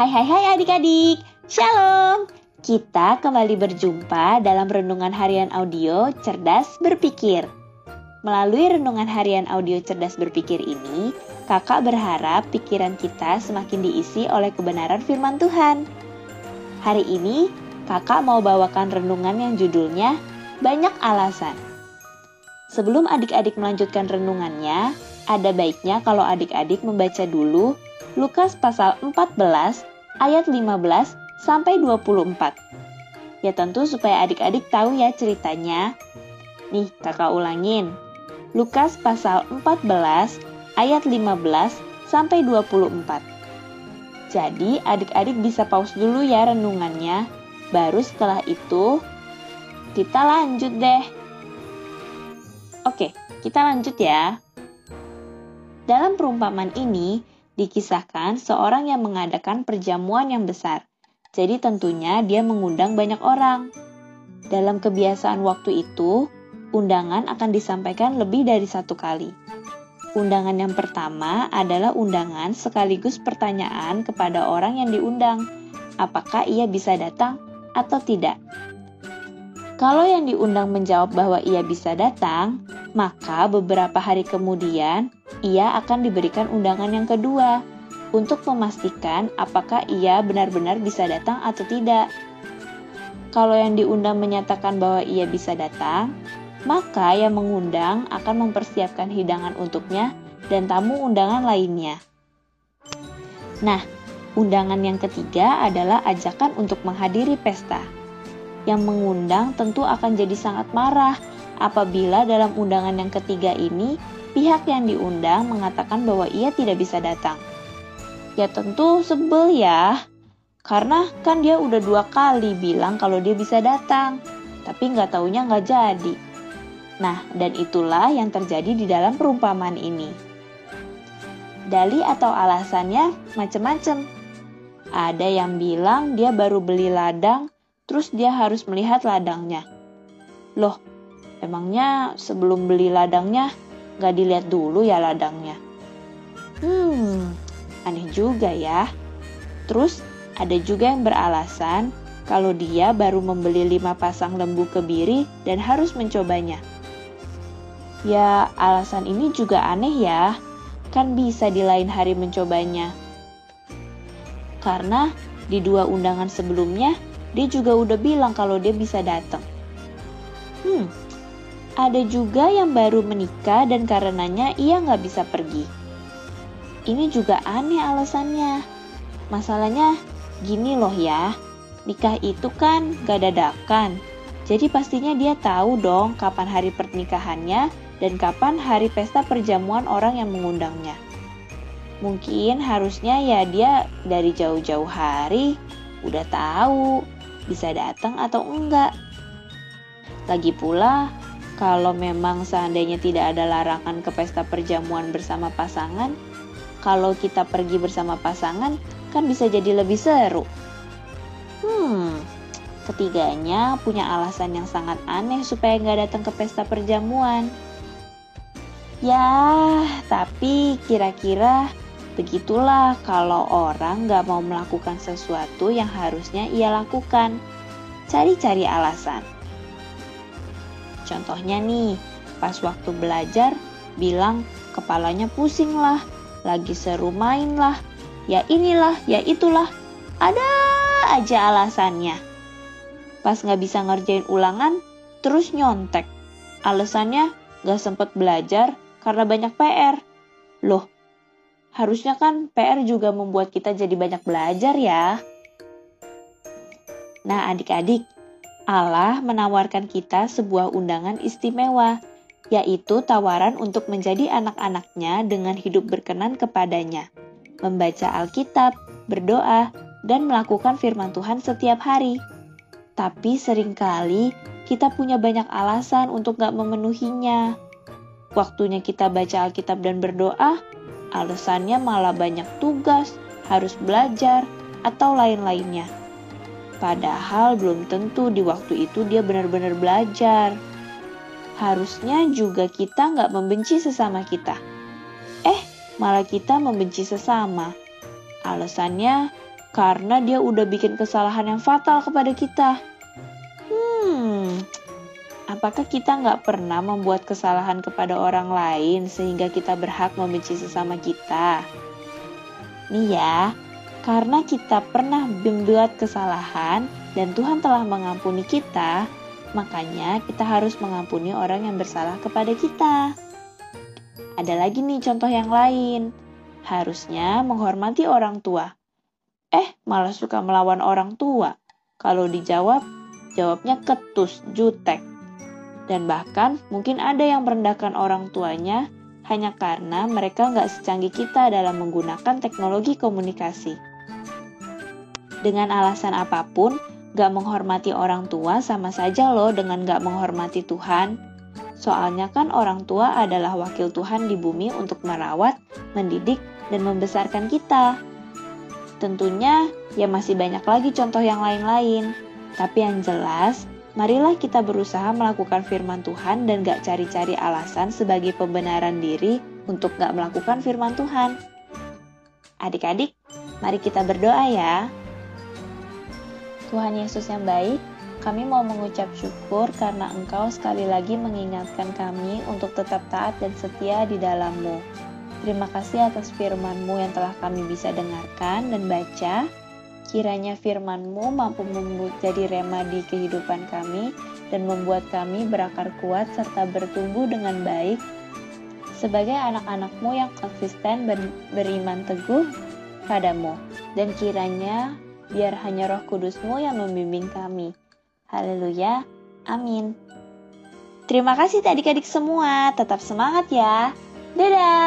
Hai hai hai adik-adik, Shalom! Kita kembali berjumpa dalam Renungan Harian Audio Cerdas Berpikir. Melalui Renungan Harian Audio Cerdas Berpikir ini, kakak berharap pikiran kita semakin diisi oleh kebenaran firman Tuhan. Hari ini, kakak mau bawakan renungan yang judulnya Banyak Alasan. Sebelum adik-adik melanjutkan renungannya, ada baiknya kalau adik-adik membaca dulu Lukas pasal 14 ayat 15 sampai 24. Ya tentu supaya adik-adik tahu ya ceritanya. Nih, kakak ulangin. Lukas pasal 14 ayat 15 sampai 24. Jadi, adik-adik bisa pause dulu ya renungannya. Baru setelah itu kita lanjut deh. Oke, kita lanjut ya. Dalam perumpamaan ini, Dikisahkan seorang yang mengadakan perjamuan yang besar. Jadi tentunya dia mengundang banyak orang. Dalam kebiasaan waktu itu, undangan akan disampaikan lebih dari satu kali. Undangan yang pertama adalah undangan sekaligus pertanyaan kepada orang yang diundang, apakah ia bisa datang atau tidak. Kalau yang diundang menjawab bahwa ia bisa datang, maka beberapa hari kemudian ia akan diberikan undangan yang kedua untuk memastikan apakah ia benar-benar bisa datang atau tidak. Kalau yang diundang menyatakan bahwa ia bisa datang, maka yang mengundang akan mempersiapkan hidangan untuknya dan tamu undangan lainnya. Nah, undangan yang ketiga adalah ajakan untuk menghadiri pesta yang mengundang tentu akan jadi sangat marah apabila dalam undangan yang ketiga ini pihak yang diundang mengatakan bahwa ia tidak bisa datang. Ya tentu sebel ya, karena kan dia udah dua kali bilang kalau dia bisa datang, tapi nggak taunya nggak jadi. Nah, dan itulah yang terjadi di dalam perumpamaan ini. Dali atau alasannya macam-macam. Ada yang bilang dia baru beli ladang Terus dia harus melihat ladangnya. Loh, emangnya sebelum beli ladangnya gak dilihat dulu ya ladangnya? Hmm, aneh juga ya. Terus ada juga yang beralasan kalau dia baru membeli lima pasang lembu kebiri dan harus mencobanya. Ya, alasan ini juga aneh ya. Kan bisa di lain hari mencobanya. Karena di dua undangan sebelumnya dia juga udah bilang kalau dia bisa datang. Hmm, ada juga yang baru menikah dan karenanya ia nggak bisa pergi. Ini juga aneh alasannya. Masalahnya gini loh ya, nikah itu kan gak dadakan. Jadi pastinya dia tahu dong kapan hari pernikahannya dan kapan hari pesta perjamuan orang yang mengundangnya. Mungkin harusnya ya dia dari jauh-jauh hari udah tahu bisa datang atau enggak. Lagi pula, kalau memang seandainya tidak ada larangan ke pesta perjamuan bersama pasangan, kalau kita pergi bersama pasangan kan bisa jadi lebih seru. Hmm, ketiganya punya alasan yang sangat aneh supaya nggak datang ke pesta perjamuan. Ya, tapi kira-kira Begitulah kalau orang gak mau melakukan sesuatu yang harusnya ia lakukan. Cari-cari alasan. Contohnya nih, pas waktu belajar, bilang kepalanya pusing lah, lagi seru main lah, ya inilah, ya itulah. Ada aja alasannya. Pas gak bisa ngerjain ulangan, terus nyontek. Alasannya gak sempet belajar karena banyak PR. Loh, Harusnya kan PR juga membuat kita jadi banyak belajar ya. Nah adik-adik, Allah menawarkan kita sebuah undangan istimewa, yaitu tawaran untuk menjadi anak-anaknya dengan hidup berkenan kepadanya, membaca Alkitab, berdoa, dan melakukan firman Tuhan setiap hari. Tapi sering kali kita punya banyak alasan untuk gak memenuhinya. Waktunya kita baca Alkitab dan berdoa, Alasannya malah banyak tugas, harus belajar, atau lain-lainnya. Padahal belum tentu di waktu itu dia benar-benar belajar. Harusnya juga kita nggak membenci sesama kita. Eh, malah kita membenci sesama. Alasannya karena dia udah bikin kesalahan yang fatal kepada kita. Hmm, apakah kita nggak pernah membuat kesalahan kepada orang lain sehingga kita berhak membenci sesama kita? Nih ya, karena kita pernah membuat kesalahan dan Tuhan telah mengampuni kita, makanya kita harus mengampuni orang yang bersalah kepada kita. Ada lagi nih contoh yang lain. Harusnya menghormati orang tua. Eh, malah suka melawan orang tua. Kalau dijawab, jawabnya ketus, jutek. Dan bahkan mungkin ada yang merendahkan orang tuanya hanya karena mereka nggak secanggih kita dalam menggunakan teknologi komunikasi dengan alasan apa pun, gak menghormati orang tua sama saja loh dengan gak menghormati Tuhan. Soalnya kan orang tua adalah wakil Tuhan di bumi untuk merawat, mendidik, dan membesarkan kita. Tentunya ya masih banyak lagi contoh yang lain-lain. Tapi yang jelas, marilah kita berusaha melakukan firman Tuhan dan gak cari-cari alasan sebagai pembenaran diri untuk gak melakukan firman Tuhan. Adik-adik, mari kita berdoa ya. Tuhan Yesus yang baik, kami mau mengucap syukur karena Engkau sekali lagi mengingatkan kami untuk tetap taat dan setia di dalammu. Terima kasih atas firman-Mu yang telah kami bisa dengarkan dan baca. Kiranya firman-Mu mampu menjadi rema di kehidupan kami dan membuat kami berakar kuat serta bertumbuh dengan baik sebagai anak-anak-Mu yang konsisten beriman teguh padamu. Dan kiranya biar hanya roh kudusmu yang membimbing kami. Haleluya, amin. Terima kasih adik-adik semua, tetap semangat ya. Dadah!